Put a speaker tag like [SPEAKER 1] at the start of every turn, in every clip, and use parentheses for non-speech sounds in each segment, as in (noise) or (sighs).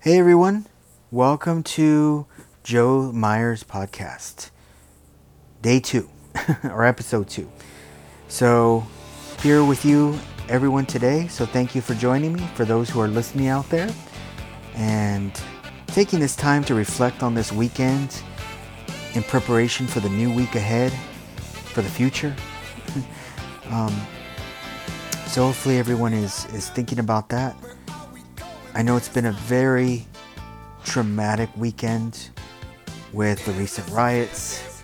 [SPEAKER 1] Hey everyone, welcome to Joe Myers podcast, day two, (laughs) or episode two. So, here with you, everyone, today. So, thank you for joining me, for those who are listening out there, and taking this time to reflect on this weekend in preparation for the new week ahead, for the future. (laughs) um, so, hopefully, everyone is, is thinking about that. I know it's been a very traumatic weekend with the recent riots,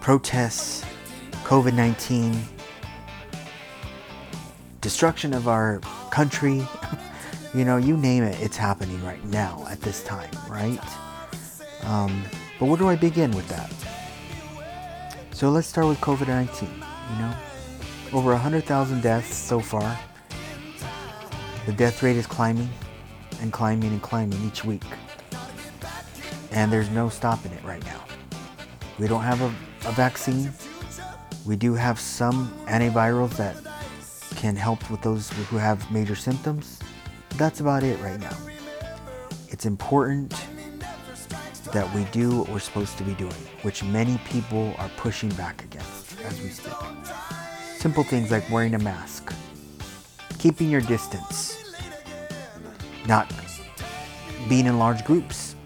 [SPEAKER 1] protests, COVID 19, destruction of our country. (laughs) you know, you name it, it's happening right now at this time, right? Um, but where do I begin with that? So let's start with COVID 19. You know, over 100,000 deaths so far. The death rate is climbing and climbing and climbing each week. And there's no stopping it right now. We don't have a, a vaccine. We do have some antivirals that can help with those who have major symptoms. That's about it right now. It's important that we do what we're supposed to be doing, which many people are pushing back against as we speak. Simple things like wearing a mask, keeping your distance, not being in large groups.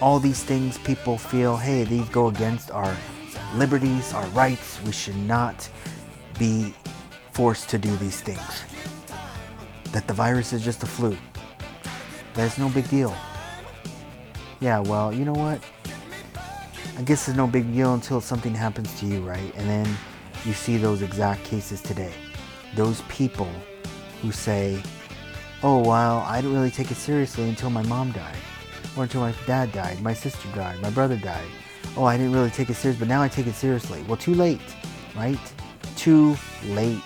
[SPEAKER 1] All these things people feel, hey, these go against our liberties, our rights. We should not be forced to do these things. That the virus is just a flu. That's no big deal. Yeah, well, you know what? I guess it's no big deal until something happens to you, right? And then you see those exact cases today. Those people who say, oh, well, I didn't really take it seriously until my mom died, or until my dad died, my sister died, my brother died. Oh, I didn't really take it serious, but now I take it seriously. Well, too late, right? Too late.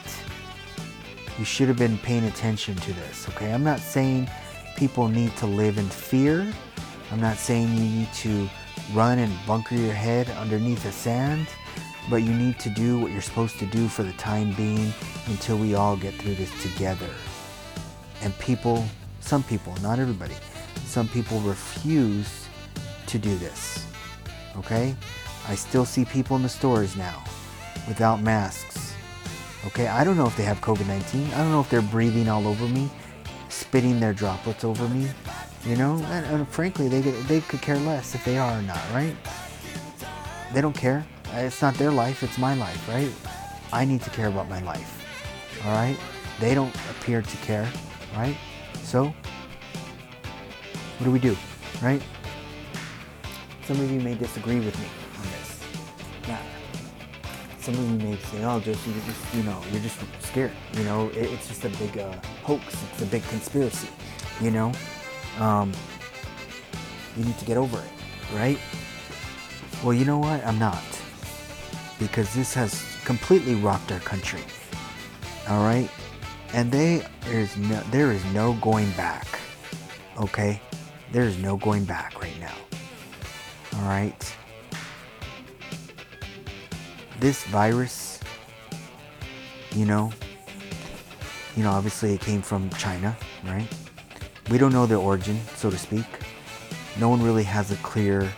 [SPEAKER 1] You should have been paying attention to this, okay? I'm not saying people need to live in fear. I'm not saying you need to run and bunker your head underneath the sand, but you need to do what you're supposed to do for the time being until we all get through this together. And people, some people, not everybody, some people refuse to do this. Okay? I still see people in the stores now without masks. Okay? I don't know if they have COVID 19. I don't know if they're breathing all over me, spitting their droplets over me. You know? And, and frankly, they, they could care less if they are or not, right? They don't care. It's not their life, it's my life, right? I need to care about my life. All right? They don't appear to care right? So, what do we do, right? Some of you may disagree with me on this. Yeah. Some of you may say, "Oh, just you just you know, you're just scared. You know, it, it's just a big uh, hoax. It's a big conspiracy. You know, um, you need to get over it, right?" Well, you know what? I'm not, because this has completely rocked our country. All right, and they there's no there is no going back okay? There is no going back right now all right? This virus you know you know obviously it came from china right? We don't know the origin so to speak. No one really has a clear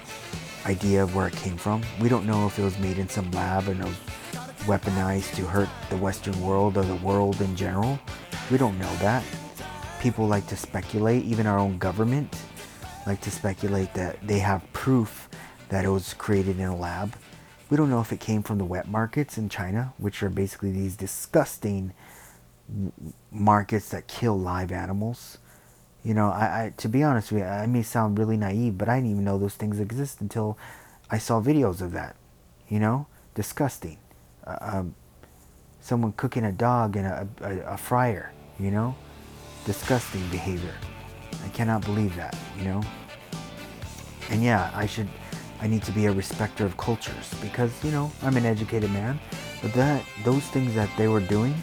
[SPEAKER 1] idea of where it came from. We don't know if it was made in some lab and it was weaponized to hurt the Western world or the world in general. We don't know that. People like to speculate, even our own government like to speculate that they have proof that it was created in a lab. We don't know if it came from the wet markets in China, which are basically these disgusting markets that kill live animals. You know, I, I to be honest with you, I may sound really naive, but I didn't even know those things exist until I saw videos of that. You know, disgusting uh, someone cooking a dog in a, a, a fryer, you know? Disgusting behavior. I cannot believe that, you know? And yeah, I should, I need to be a respecter of cultures because, you know, I'm an educated man. But that, those things that they were doing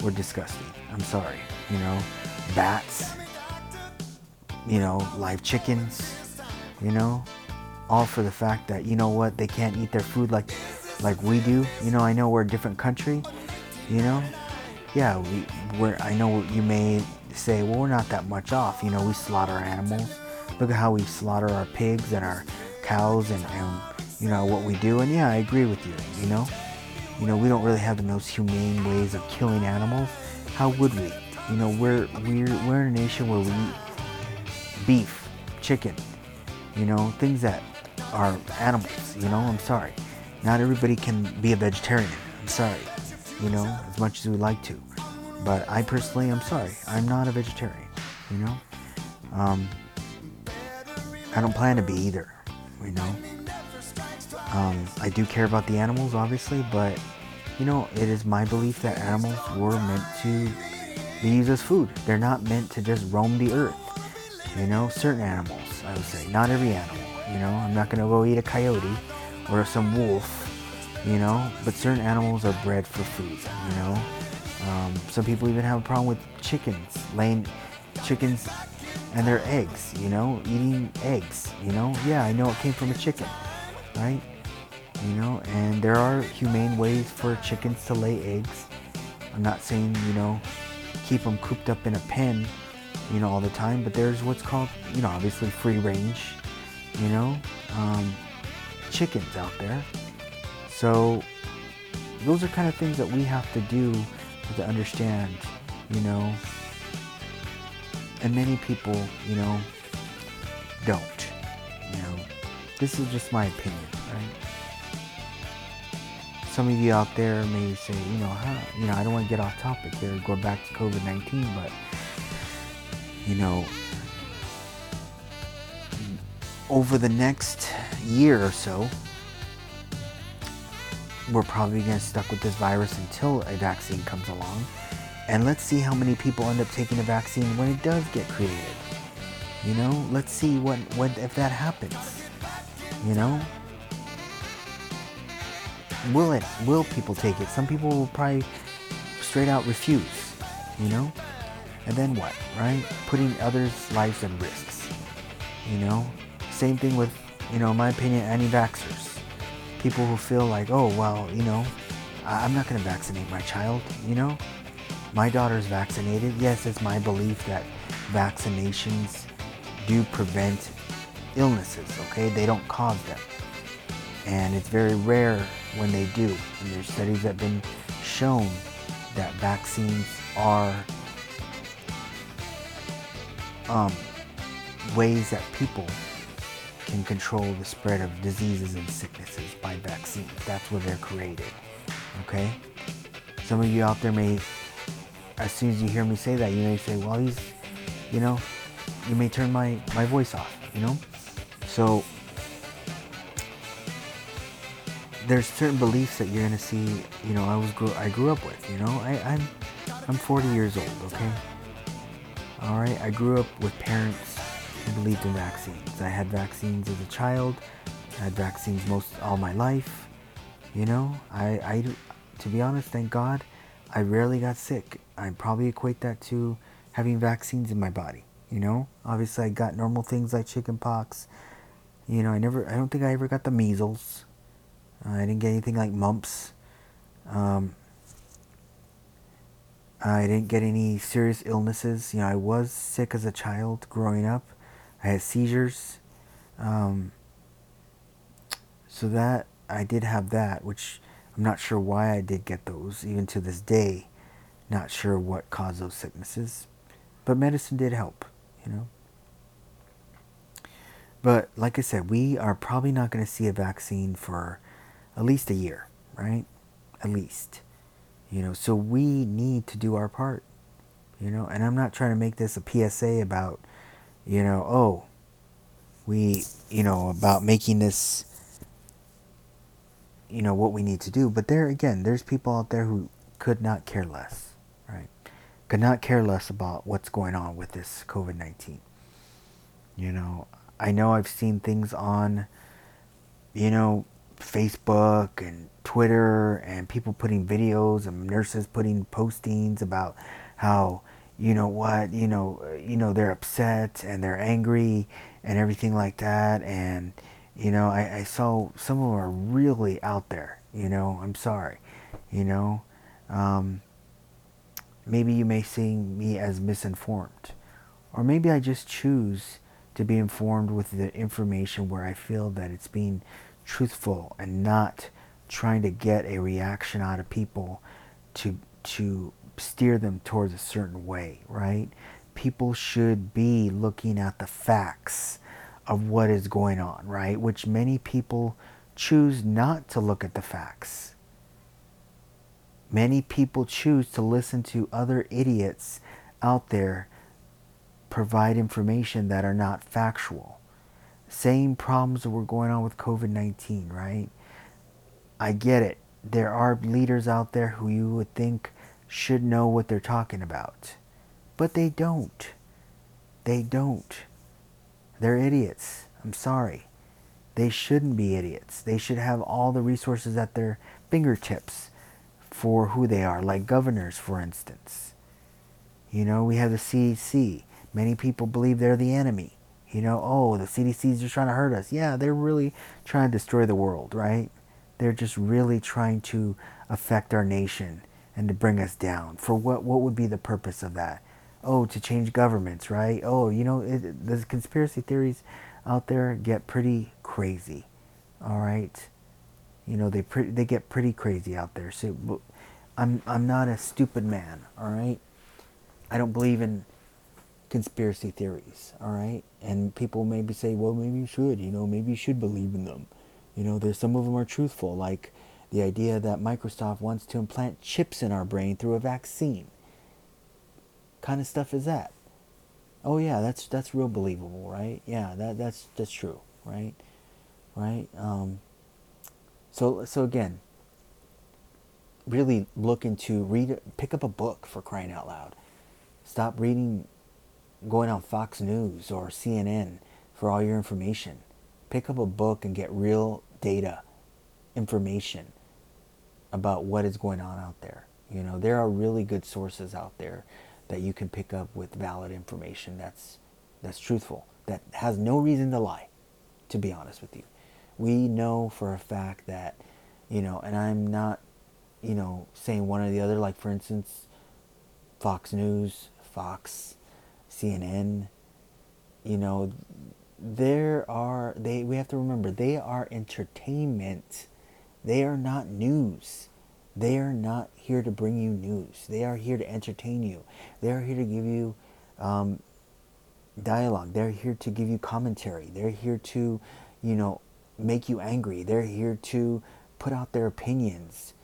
[SPEAKER 1] were disgusting. I'm sorry, you know? Bats, you know, live chickens, you know? All for the fact that, you know what, they can't eat their food like like we do. You know, I know we're a different country. You know, yeah, we we're I know you may say, well, we're not that much off. You know, we slaughter animals. Look at how we slaughter our pigs and our cows and, and you know what we do. And yeah, I agree with you. You know, you know, we don't really have the most humane ways of killing animals. How would we? You know, we're we're we're in a nation where we eat beef, chicken, you know, things that are animals. You know, I'm sorry. Not everybody can be a vegetarian. I'm sorry. You know, as much as we like to. But I personally, I'm sorry. I'm not a vegetarian. You know, um, I don't plan to be either. You know, um, I do care about the animals, obviously, but you know, it is my belief that animals were meant to be used as food. They're not meant to just roam the earth. You know, certain animals, I would say, not every animal. You know, I'm not gonna go eat a coyote or some wolf. You know, but certain animals are bred for food. You know, um, some people even have a problem with chickens, laying chickens and their eggs. You know, eating eggs. You know, yeah, I know it came from a chicken, right? You know, and there are humane ways for chickens to lay eggs. I'm not saying you know keep them cooped up in a pen, you know, all the time. But there's what's called, you know, obviously free range, you know, um, chickens out there. So those are kind of things that we have to do to understand, you know. And many people, you know, don't. You know, this is just my opinion, right? Some of you out there may say, you know, how, you know, I don't want to get off topic here, go back to COVID-19, but you know, over the next year or so, we're probably going to stuck with this virus until a vaccine comes along. And let's see how many people end up taking a vaccine when it does get created. You know, let's see what, what if that happens. You know? Will it will people take it? Some people will probably straight out refuse, you know? And then what, right? Putting others' lives at risks. You know? Same thing with, you know, in my opinion, anti-vaxxers people who feel like, oh, well, you know, I'm not going to vaccinate my child, you know? My daughter's vaccinated. Yes, it's my belief that vaccinations do prevent illnesses, okay? They don't cause them. And it's very rare when they do. And there's studies that have been shown that vaccines are um, ways that people can control the spread of diseases and sicknesses by vaccines. That's where they're created. Okay? Some of you out there may, as soon as you hear me say that, you may say, well, he's, you know, you may turn my, my voice off, you know? So, there's certain beliefs that you're gonna see, you know, I was grew, I grew up with, you know, I, I'm, I'm 40 years old, okay? All right, I grew up with parents I believed in vaccines. I had vaccines as a child. I had vaccines most all my life. You know, I, I, to be honest, thank God, I rarely got sick. I probably equate that to having vaccines in my body. You know, obviously I got normal things like chickenpox. You know, I never, I don't think I ever got the measles. Uh, I didn't get anything like mumps. Um, I didn't get any serious illnesses. You know, I was sick as a child growing up. I had seizures. Um, so that I did have that, which I'm not sure why I did get those, even to this day. Not sure what caused those sicknesses, but medicine did help, you know. But like I said, we are probably not going to see a vaccine for at least a year, right? At least, you know. So we need to do our part, you know. And I'm not trying to make this a PSA about you know, oh, we, you know, about making this, you know, what we need to do. But there again, there's people out there who could not care less, right? Could not care less about what's going on with this COVID 19. You know, I know I've seen things on, you know, Facebook and Twitter and people putting videos and nurses putting postings about how you know what, you know, uh, you know they're upset and they're angry and everything like that. And you know, I, I saw some of them are really out there. You know, I'm sorry. You know, um, maybe you may see me as misinformed. Or maybe I just choose to be informed with the information where I feel that it's being truthful and not trying to get a reaction out of people to to steer them towards a certain way, right? People should be looking at the facts of what is going on, right? Which many people choose not to look at the facts. Many people choose to listen to other idiots out there provide information that are not factual. Same problems that were going on with COVID 19, right? I get it. There are leaders out there who you would think should know what they're talking about, but they don't. They don't. They're idiots. I'm sorry. They shouldn't be idiots. They should have all the resources at their fingertips for who they are, like governors, for instance. You know, we have the CDC. Many people believe they're the enemy. You know, oh, the CDC is just trying to hurt us. Yeah, they're really trying to destroy the world, right? They're just really trying to affect our nation and to bring us down. For what? What would be the purpose of that? Oh, to change governments, right? Oh, you know, it, the conspiracy theories out there get pretty crazy. All right, you know they pretty, they get pretty crazy out there. So, I'm I'm not a stupid man. All right, I don't believe in conspiracy theories. All right, and people maybe say, well, maybe you should. You know, maybe you should believe in them. You know, there's some of them are truthful, like the idea that Microsoft wants to implant chips in our brain through a vaccine. Kind of stuff is that? Oh yeah, that's that's real believable, right? Yeah, that that's that's true, right? Right? Um, so so again, really look into read pick up a book for crying out loud. Stop reading going on Fox News or CNN for all your information. Pick up a book and get real data, information about what is going on out there. You know, there are really good sources out there that you can pick up with valid information that's that's truthful, that has no reason to lie, to be honest with you. We know for a fact that, you know, and I'm not, you know, saying one or the other, like for instance, Fox News, Fox, CNN, you know, there are they we have to remember they are entertainment. They are not news. They are not here to bring you news. They are here to entertain you. They are here to give you um, dialogue. They're here to give you commentary. They're here to, you know, make you angry. They're here to put out their opinions.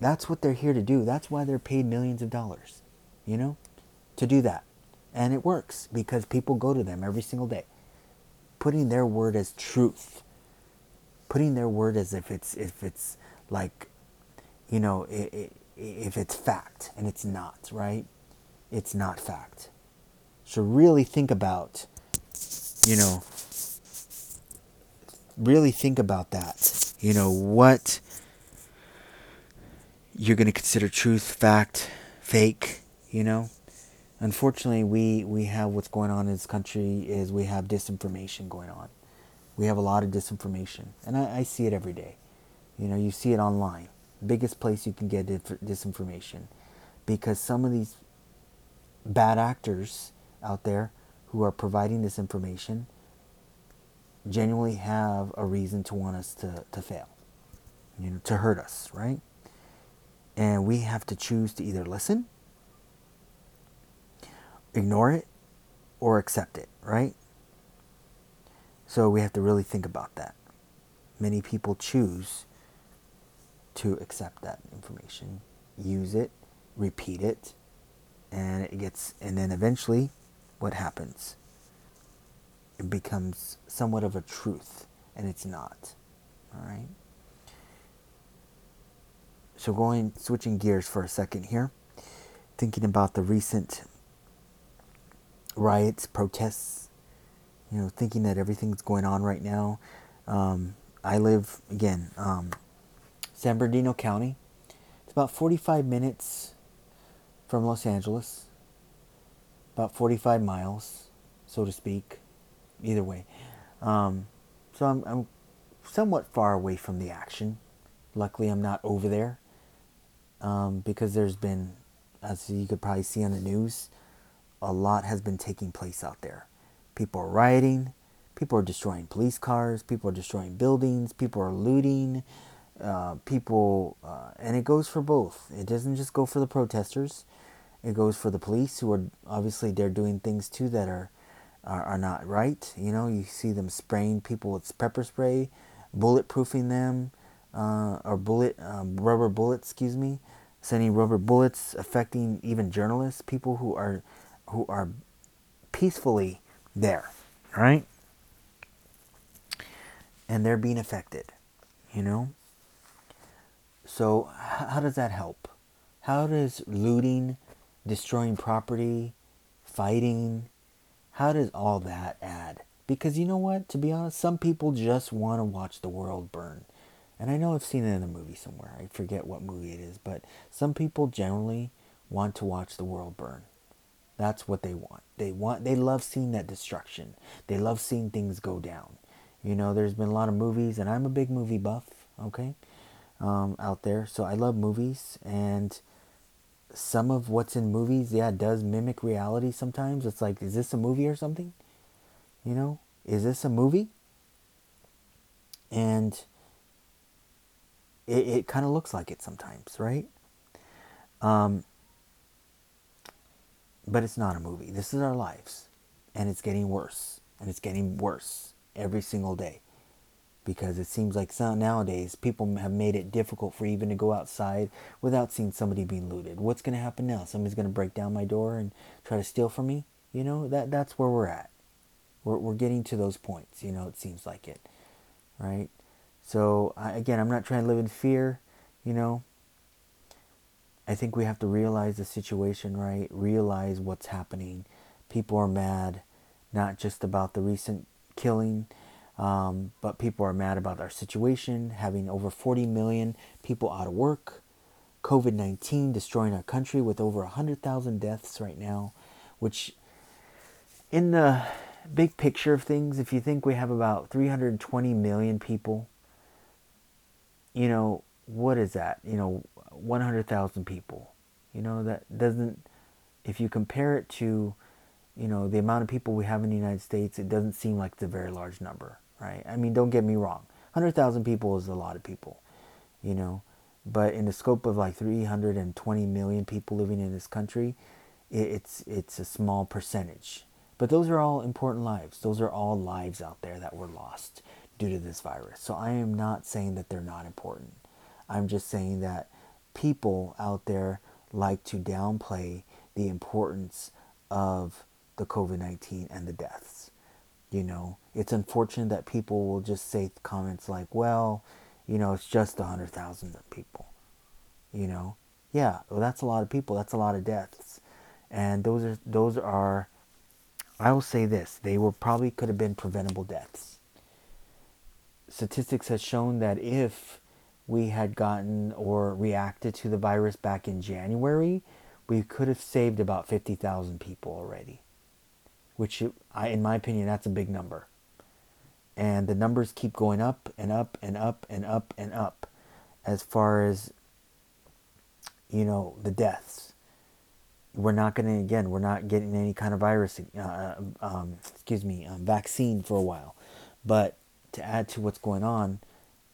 [SPEAKER 1] That's what they're here to do. That's why they're paid millions of dollars, you know, to do that. And it works because people go to them every single day, putting their word as truth, putting their word as if it's if it's like you know, if it's fact and it's not, right? It's not fact. So really think about, you know, really think about that. You know, what you're going to consider truth, fact, fake, you know? Unfortunately, we, we have what's going on in this country is we have disinformation going on. We have a lot of disinformation. And I, I see it every day. You know, you see it online biggest place you can get disinformation because some of these bad actors out there who are providing this information genuinely have a reason to want us to, to fail, you know, to hurt us, right? And we have to choose to either listen, ignore it, or accept it, right? So we have to really think about that. Many people choose to accept that information, use it, repeat it, and it gets, and then eventually, what happens? It becomes somewhat of a truth, and it's not. All right. So going, switching gears for a second here, thinking about the recent riots, protests, you know, thinking that everything's going on right now. Um, I live again um, San Bernardino County. It's about 45 minutes from Los Angeles, about 45 miles, so to speak, either way. Um, so I'm, I'm somewhat far away from the action. Luckily, I'm not over there um, because there's been as you could probably see on the news, a lot has been taking place out there. People are rioting, people are destroying police cars, people are destroying buildings, people are looting, uh, people, uh, and it goes for both. It doesn't just go for the protesters. It goes for the police who are obviously they're doing things too that are, are, are not right. You know, you see them spraying people with pepper spray, bulletproofing them, uh, or bullet um, rubber bullets, excuse me, sending rubber bullets, affecting even journalists, people who are who are peacefully there, right? And they're being affected, you know. So how does that help? How does looting, destroying property, fighting, how does all that add? Because you know what? To be honest, some people just want to watch the world burn. And I know I've seen it in a movie somewhere. I forget what movie it is, but some people generally want to watch the world burn. That's what they want. They want they love seeing that destruction. They love seeing things go down. You know, there's been a lot of movies and I'm a big movie buff, okay? Um, out there. So I love movies and some of what's in movies, yeah, does mimic reality sometimes. It's like, is this a movie or something? You know, is this a movie? And it, it kind of looks like it sometimes, right? Um, but it's not a movie. This is our lives. And it's getting worse. And it's getting worse every single day because it seems like nowadays people have made it difficult for even to go outside without seeing somebody being looted. What's going to happen now? Somebody's going to break down my door and try to steal from me? You know, that that's where we're at. We're we're getting to those points, you know, it seems like it. Right? So, I, again, I'm not trying to live in fear, you know. I think we have to realize the situation, right? Realize what's happening. People are mad, not just about the recent killing, um, but people are mad about our situation, having over 40 million people out of work, COVID 19 destroying our country with over 100,000 deaths right now, which, in the big picture of things, if you think we have about 320 million people, you know, what is that? You know, 100,000 people. You know, that doesn't, if you compare it to, you know, the amount of people we have in the United States, it doesn't seem like it's a very large number right? I mean, don't get me wrong. 100,000 people is a lot of people, you know. But in the scope of like 320 million people living in this country, it's it's a small percentage. But those are all important lives. Those are all lives out there that were lost due to this virus. So I am not saying that they're not important. I'm just saying that people out there like to downplay the importance of the COVID 19 and the deaths. You know, it's unfortunate that people will just say comments like, well, you know, it's just 100,000 people. You know, yeah, well, that's a lot of people. That's a lot of deaths. And those are, those are, I will say this, they were probably could have been preventable deaths. Statistics has shown that if we had gotten or reacted to the virus back in January, we could have saved about 50,000 people already which I, in my opinion, that's a big number. And the numbers keep going up and up and up and up and up as far as, you know, the deaths. We're not going to, again, we're not getting any kind of virus, uh, um, excuse me, um, vaccine for a while. But to add to what's going on,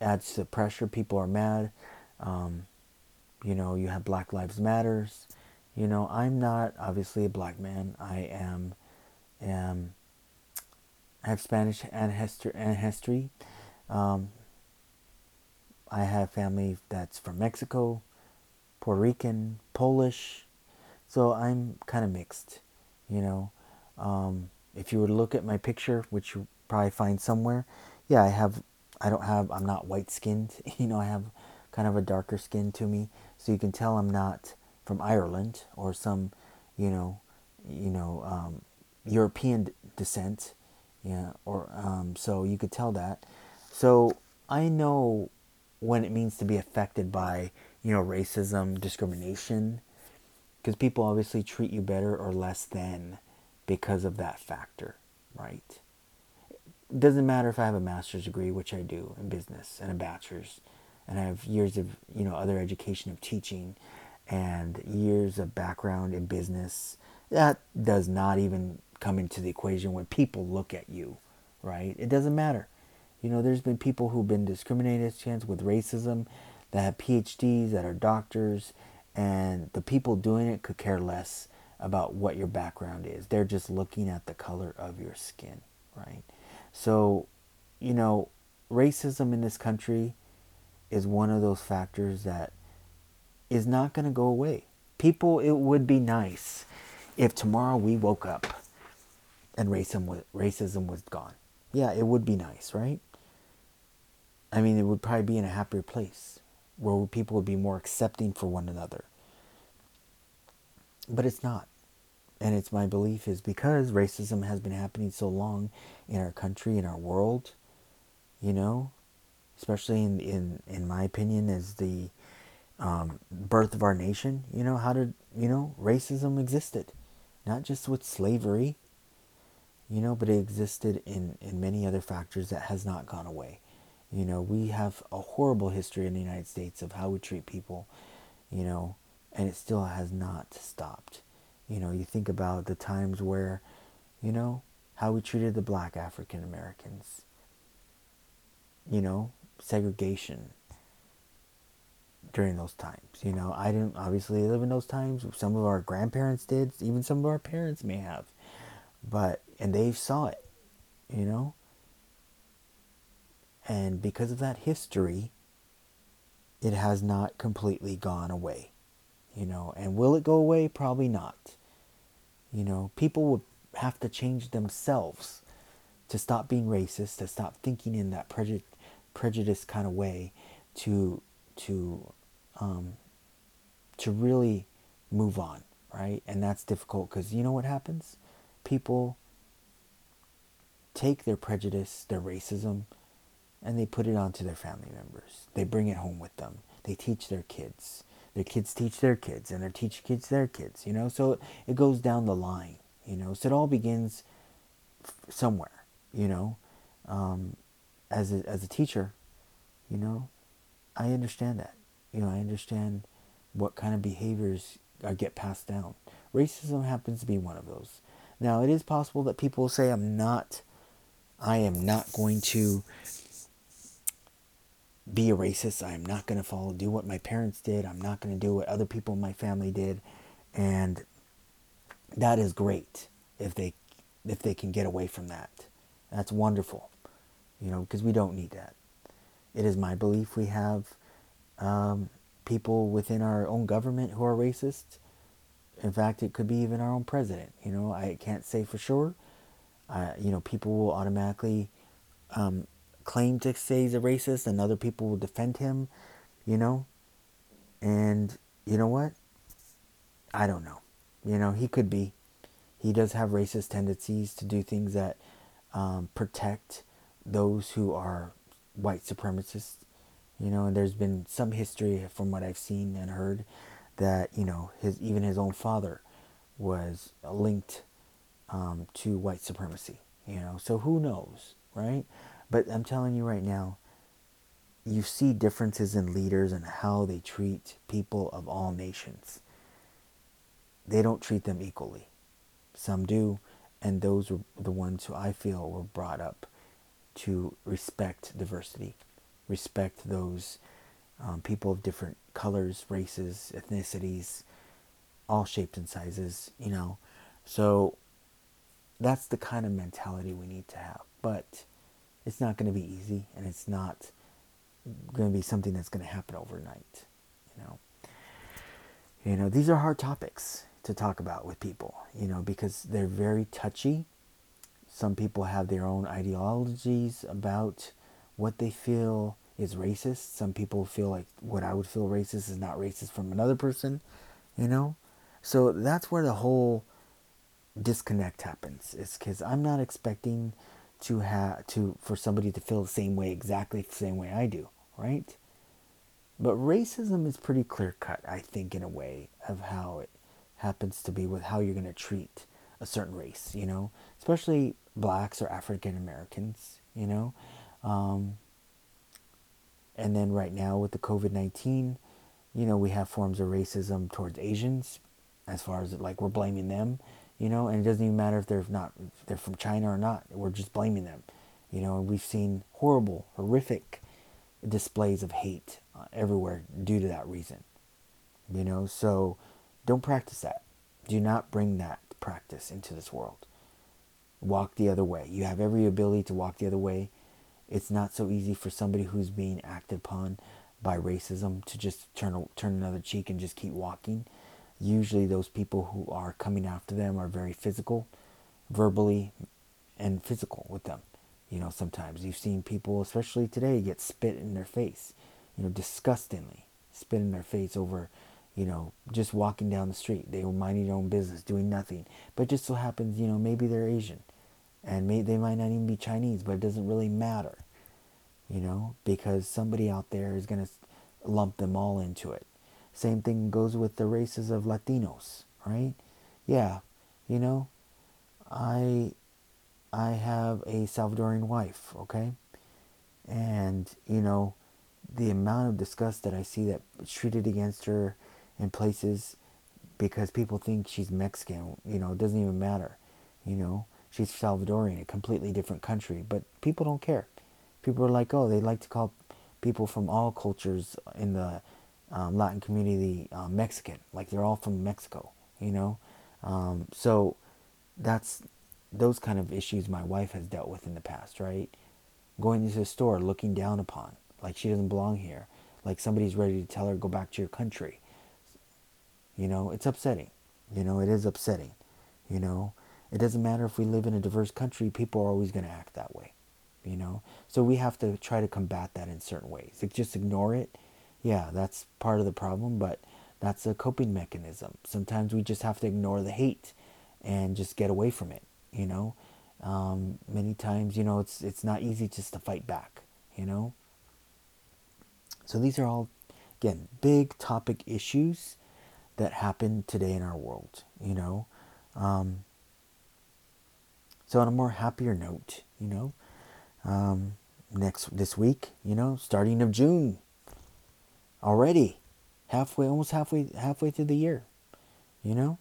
[SPEAKER 1] adds to pressure. People are mad. Um, you know, you have Black Lives Matters. You know, I'm not obviously a black man. I am um, I have Spanish ancestry. Um, I have family that's from Mexico, Puerto Rican, Polish. So I'm kind of mixed, you know. Um, if you were to look at my picture, which you probably find somewhere, yeah, I have. I don't have. I'm not white skinned. (laughs) You know, I have kind of a darker skin to me, so you can tell I'm not from Ireland or some, you know, you know, um, European descent, yeah, or um, so you could tell that. So I know when it means to be affected by you know racism, discrimination, because people obviously treat you better or less than because of that factor, right? It doesn't matter if I have a master's degree, which I do in business, and a bachelor's, and I have years of you know other education of teaching, and years of background in business, that does not even come into the equation when people look at you, right? It doesn't matter. You know, there's been people who've been discriminated against with racism that have PhDs, that are doctors, and the people doing it could care less about what your background is. They're just looking at the color of your skin, right? So, you know, racism in this country is one of those factors that is not going to go away. People, it would be nice if tomorrow we woke up and racism was, racism was gone. Yeah, it would be nice, right? I mean, it would probably be in a happier place where people would be more accepting for one another. But it's not. And it's my belief is because racism has been happening so long in our country, in our world, you know, especially in, in, in my opinion, as the um, birth of our nation, you know, how did, you know, racism existed. Not just with slavery, you know, but it existed in, in many other factors that has not gone away. You know, we have a horrible history in the United States of how we treat people, you know, and it still has not stopped. You know, you think about the times where, you know, how we treated the black African Americans, you know, segregation during those times. You know, I didn't obviously live in those times. Some of our grandparents did, even some of our parents may have. But, and they saw it, you know. And because of that history, it has not completely gone away, you know. And will it go away? Probably not. You know, people would have to change themselves to stop being racist, to stop thinking in that prejudice, prejudice kind of way, to to um, to really move on, right? And that's difficult because you know what happens? People take their prejudice, their racism, and they put it onto their family members. They bring it home with them. They teach their kids. Their kids teach their kids, and their teach kids their kids. You know, so it goes down the line. You know, so it all begins somewhere. You know, um, as a, as a teacher, you know, I understand that. You know, I understand what kind of behaviors get passed down. Racism happens to be one of those. Now, it is possible that people say, I'm not, I am not going to be a racist. I'm not going to follow, do what my parents did. I'm not going to do what other people in my family did. And that is great if they, if they can get away from that. That's wonderful, you know, because we don't need that. It is my belief we have um, people within our own government who are racist. In fact, it could be even our own president. You know, I can't say for sure. Uh, you know, people will automatically um, claim to say he's a racist, and other people will defend him. You know, and you know what? I don't know. You know, he could be. He does have racist tendencies to do things that um, protect those who are white supremacists you know, and there's been some history from what I've seen and heard that you know his even his own father was linked um, to white supremacy. You know, so who knows, right? But I'm telling you right now, you see differences in leaders and how they treat people of all nations. They don't treat them equally. Some do, and those were the ones who I feel were brought up to respect diversity respect those um, people of different colors, races, ethnicities, all shapes and sizes, you know. So that's the kind of mentality we need to have. But it's not going to be easy and it's not going to be something that's going to happen overnight, you know. You know, these are hard topics to talk about with people, you know, because they're very touchy. Some people have their own ideologies about what they feel is racist. Some people feel like what I would feel racist is not racist from another person, you know? So that's where the whole disconnect happens. It's because I'm not expecting to have to for somebody to feel the same way exactly the same way I do, right? But racism is pretty clear cut, I think, in a way of how it happens to be with how you're going to treat a certain race, you know, especially blacks or African Americans, you know. Um, and then right now with the COVID 19, you know, we have forms of racism towards Asians, as far as like we're blaming them, you know, and it doesn't even matter if they're not if they're from China or not. We're just blaming them, you know. And we've seen horrible, horrific displays of hate uh, everywhere due to that reason, you know. So don't practice that. Do not bring that practice into this world. Walk the other way. You have every ability to walk the other way. It's not so easy for somebody who's being acted upon by racism to just turn turn another cheek and just keep walking. Usually, those people who are coming after them are very physical, verbally, and physical with them. You know, sometimes you've seen people, especially today, get spit in their face. You know, disgustingly spit in their face over, you know, just walking down the street. They were minding their own business, doing nothing. But just so happens, you know, maybe they're Asian, and may, they might not even be Chinese, but it doesn't really matter you know, because somebody out there is going to lump them all into it. Same thing goes with the races of Latinos, right? Yeah, you know, I I have a Salvadorian wife, okay? And, you know, the amount of disgust that I see that treated against her in places because people think she's Mexican, you know, it doesn't even matter. You know, she's Salvadorian, a completely different country, but people don't care people are like, oh, they like to call people from all cultures in the um, Latin community uh, Mexican, like they're all from Mexico, you know. Um, so that's those kind of issues my wife has dealt with in the past, right? Going into a store, looking down upon, like she doesn't belong here, like somebody's ready to tell her go back to your country. You know, it's upsetting. You know, it is upsetting. You know, it doesn't matter if we live in a diverse country; people are always going to act that way you know so we have to try to combat that in certain ways like just ignore it yeah that's part of the problem but that's a coping mechanism. Sometimes we just have to ignore the hate and just get away from it you know? Um, many times you know it's it's not easy just to fight back you know? So these are all again big topic issues that happen today in our world you know? Um, so on a more happier note you know? Um, next this week. You know, starting of June already, halfway, almost halfway, halfway through the year. You know,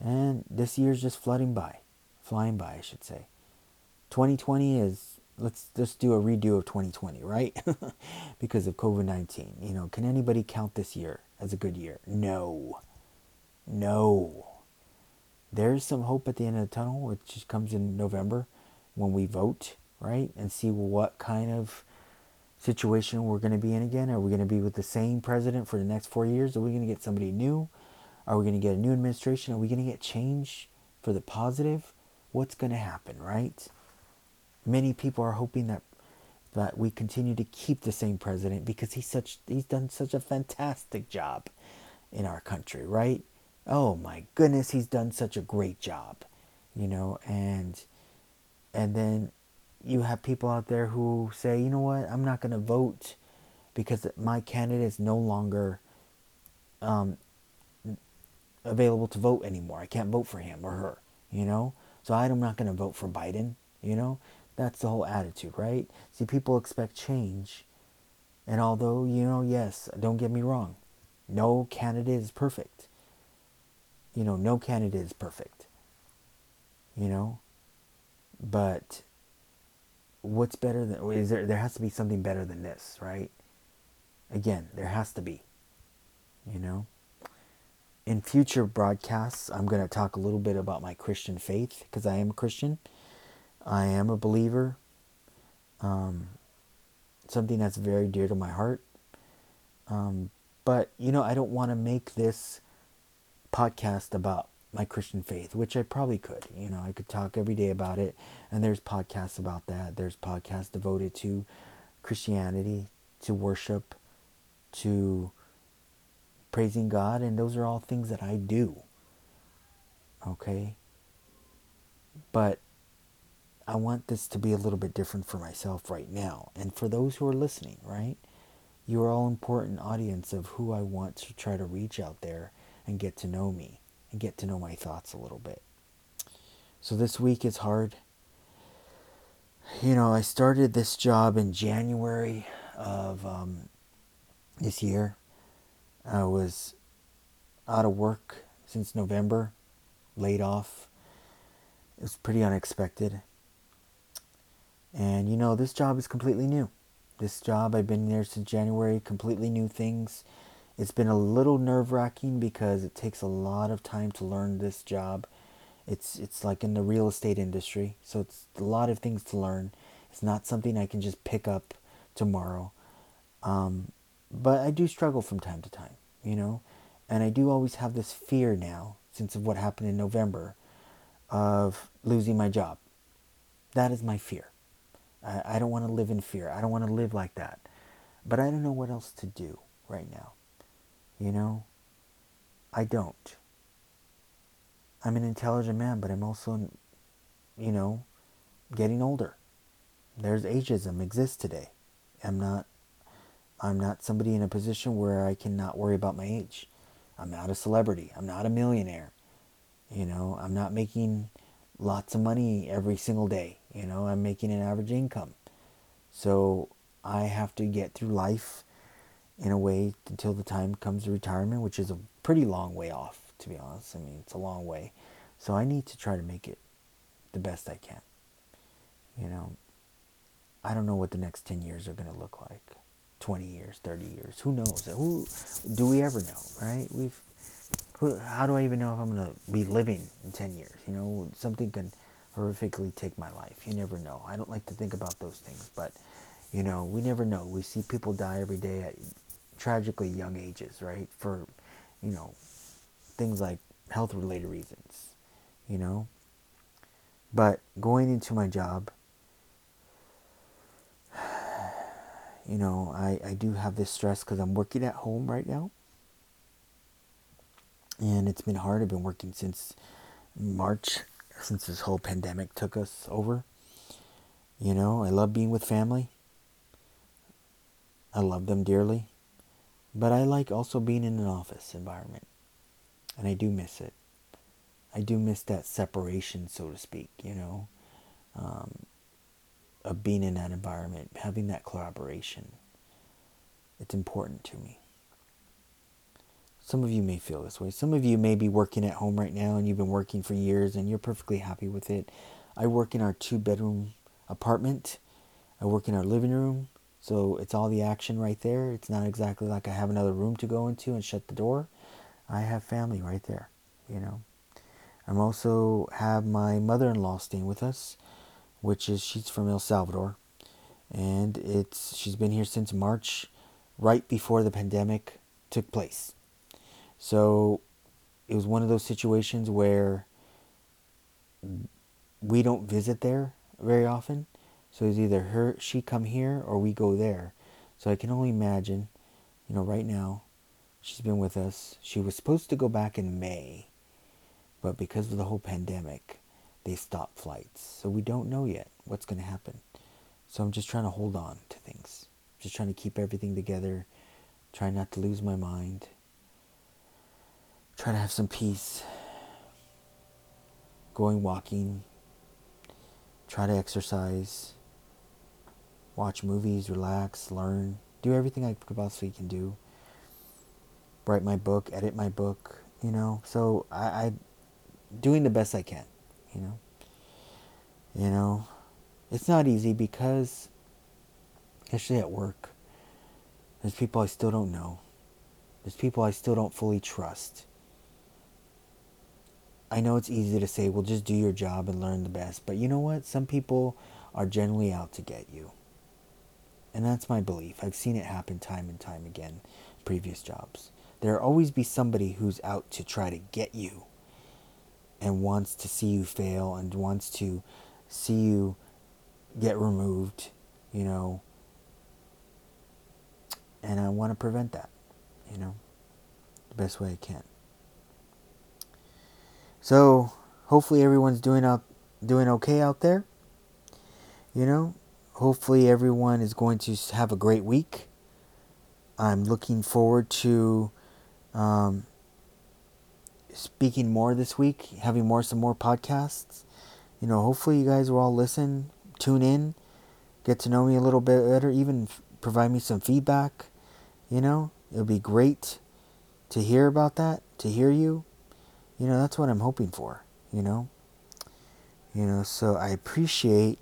[SPEAKER 1] and this year's just flooding by, flying by, I should say. 2020 is let's just do a redo of 2020, right? (laughs) because of COVID 19. You know, can anybody count this year as a good year? No. No. There's some hope at the end of the tunnel, which comes in November when we vote right? And see what kind of situation we're going to be in again. Are we going to be with the same president for the next four years? Are we going to get somebody new? Are we going to get a new administration? Are we going to get change for the positive? What's going to happen, right? Many people are hoping that that we continue to keep the same president because he's such he's done such a fantastic job in our country, right? Oh my goodness, he's done such a great job, you know, and and then you have people out there who say, you know what, I'm not going to vote because my candidate is no longer um, available to vote anymore. I can't vote for him or her, you know? So I'm not going to vote for Biden, you know? That's the whole attitude, right? See, people expect change. And although, you know, yes, don't get me wrong, no candidate is perfect. You know, no candidate is perfect. You know? But what's better than is there there has to be something better than this right? Again there has to be you know? In future broadcasts i'm going to talk a little bit about my christian faith because i am a christian. I am a believer. Um, something that's very dear to my heart. Um, but you know i don't want to make this podcast about my Christian faith, which I probably could. You know, I could talk every day about it, and there's podcasts about that. There's podcasts devoted to Christianity, to worship, to praising God, and those are all things that I do. Okay? But I want this to be a little bit different for myself right now, and for those who are listening, right? You are all important audience of who I want to try to reach out there and get to know me and get to know my thoughts a little bit. So this week is hard. You know, I started this job in January of um, this year. I was out of work since November, laid off. It was pretty unexpected. And you know, this job is completely new. This job, I've been there since January, completely new things. It's been a little nerve wracking because it takes a lot of time to learn this job. It's it's like in the real estate industry, so it's a lot of things to learn. It's not something I can just pick up tomorrow. Um, but I do struggle from time to time, you know, and I do always have this fear now, since of what happened in November, of losing my job. That is my fear. I, I don't want to live in fear. I don't want to live like that. But I don't know what else to do right now. You know, I don't. I'm an intelligent man, but I'm also, you know, getting older. There's ageism exists today. I'm not I'm not somebody in a position where I cannot worry about my age. I'm not a celebrity. I'm not a millionaire. You know, I'm not making lots of money every single day. You know, I'm making an average income. So I have to get through life in a way until the time comes to retirement, which is a pretty long way off, to be honest. I mean, it's a long way. So I need to try to make it the best I can. You know, I don't know what the next 10 years are going to look like. 20 years, 30 years. Who knows? Who do we ever know, right? We've how do I even know if I'm going to be living in 10 years? You know, something can horrifically take my life. You never know. I don't like to think about those things, but you know, we never know. We see people die every day tragically young ages, right? For, you know, things like health related reasons, you know? But going into my job, (sighs) you know, I, I do have this stress because I'm working at home right now. And it's been hard. I've been working since March, since this whole pandemic took us over. You know, I love being with family. I love them dearly. But I like also being in an office environment. And I do miss it. I do miss that separation, so to speak, you know. Um, of being in that environment, having that collaboration. It's important to me. Some of you may feel this way. Some of you may be working at home right now and you've been working for years and you're perfectly happy with it. I work in our two bedroom apartment. I work in our living room. So it's all the action right there. It's not exactly like I have another room to go into and shut the door. I have family right there, you know. I'm also have my mother-in-law staying with us which is she's from El Salvador, and it's she's been here since March, right before the pandemic took place. So it was one of those situations where we don't visit there very often. So it's either her she come here or we go there. So I can only imagine, you know, right now she's been with us. She was supposed to go back in May, but because of the whole pandemic, they stop flights. So we don't know yet what's going to happen. So I'm just trying to hold on to things. Just trying to keep everything together. Try not to lose my mind. Try to have some peace. Going walking. Try to exercise. Watch movies, relax, learn. Do everything I possibly can do. Write my book, edit my book, you know. So I, I doing the best I can you know. You know, it's not easy because, especially at work, there's people I still don't know. There's people I still don't fully trust. I know it's easy to say, well, just do your job and learn the best. But you know what? Some people are generally out to get you. And that's my belief. I've seen it happen time and time again, previous jobs. There'll always be somebody who's out to try to get you and wants to see you fail and wants to see you get removed, you know. And I want to prevent that, you know, the best way I can. So, hopefully everyone's doing up doing okay out there. You know, hopefully everyone is going to have a great week. I'm looking forward to um, speaking more this week, having more some more podcasts. You know, hopefully you guys will all listen, tune in, get to know me a little bit better, even provide me some feedback. You know, it'll be great to hear about that, to hear you, you know, that's what I'm hoping for, you know? You know, so I appreciate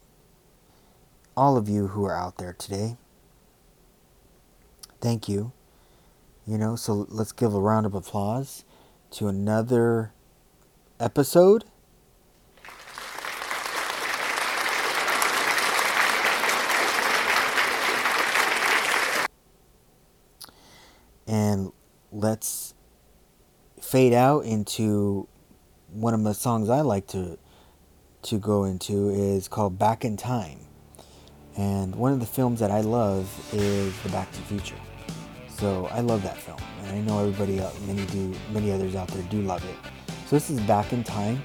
[SPEAKER 1] all of you who are out there today. Thank you. You know, so let's give a round of applause to another episode. And let's fade out into one of the songs I like to to go into is called Back in Time. And one of the films that I love is The Back to the Future. So I love that film, and I know everybody, uh, many do, many others out there do love it. So this is Back in Time,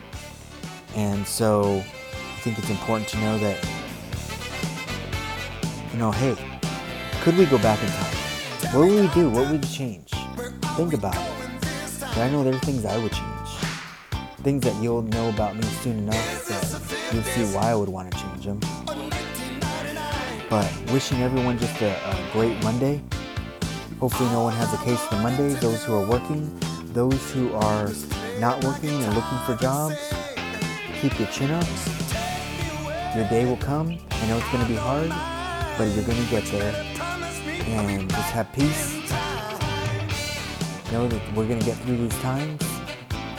[SPEAKER 1] and so I think it's important to know that, you know, hey, could we go back in time? What would we do? What would we change? Think about it. But I know there are things I would change, things that you'll know about me soon enough that you'll see why I would want to change them. But wishing everyone just a, a great Monday. Hopefully, no one has a case the Monday. Those who are working, those who are not working and looking for jobs, keep your chin up. Your day will come. I know it's going to be hard, but you're going to get there. And just have peace. Know that we're going to get through these times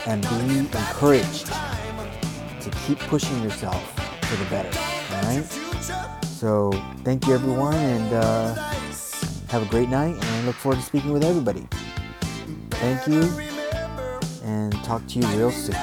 [SPEAKER 1] and be encouraged to keep pushing yourself for the better. All right? So, thank you, everyone, and. Uh, have a great night, and I look forward to speaking with everybody. Thank you, and talk to you real soon.